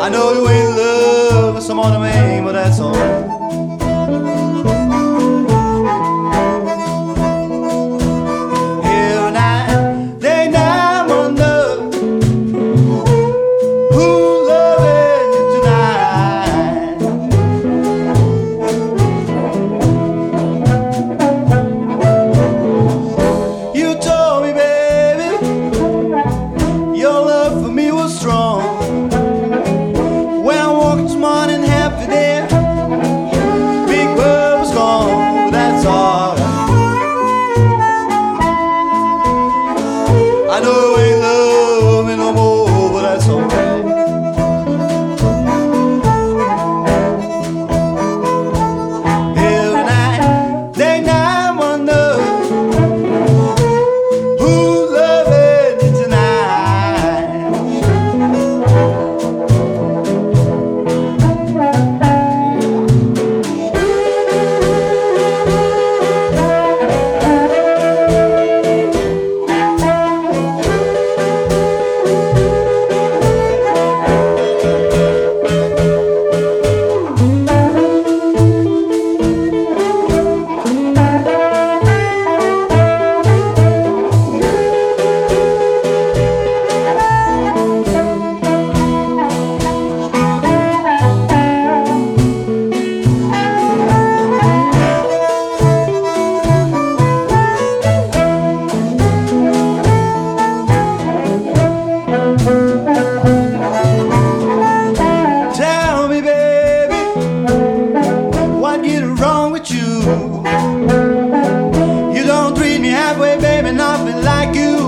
I know you ain't love someone to me, but that's alright. no more, but that's alright. You don't treat me halfway, baby, nothing like you.